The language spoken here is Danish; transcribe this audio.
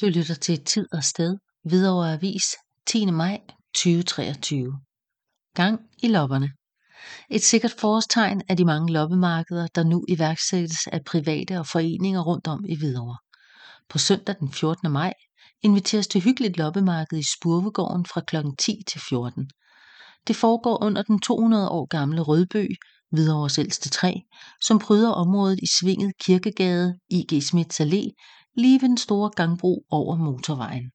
Du lytter til Tid og Sted, Hvidovre Avis, 10. maj 2023. Gang i lopperne. Et sikkert forårstegn er de mange loppemarkeder, der nu iværksættes af private og foreninger rundt om i Hvidovre. På søndag den 14. maj inviteres til hyggeligt loppemarked i Spurvegården fra kl. 10 til 14. Det foregår under den 200 år gamle Rødby, Hvidovres ældste træ, som pryder området i Svinget Kirkegade, IG Smiths Allé, lige ved den store gangbro over motorvejen.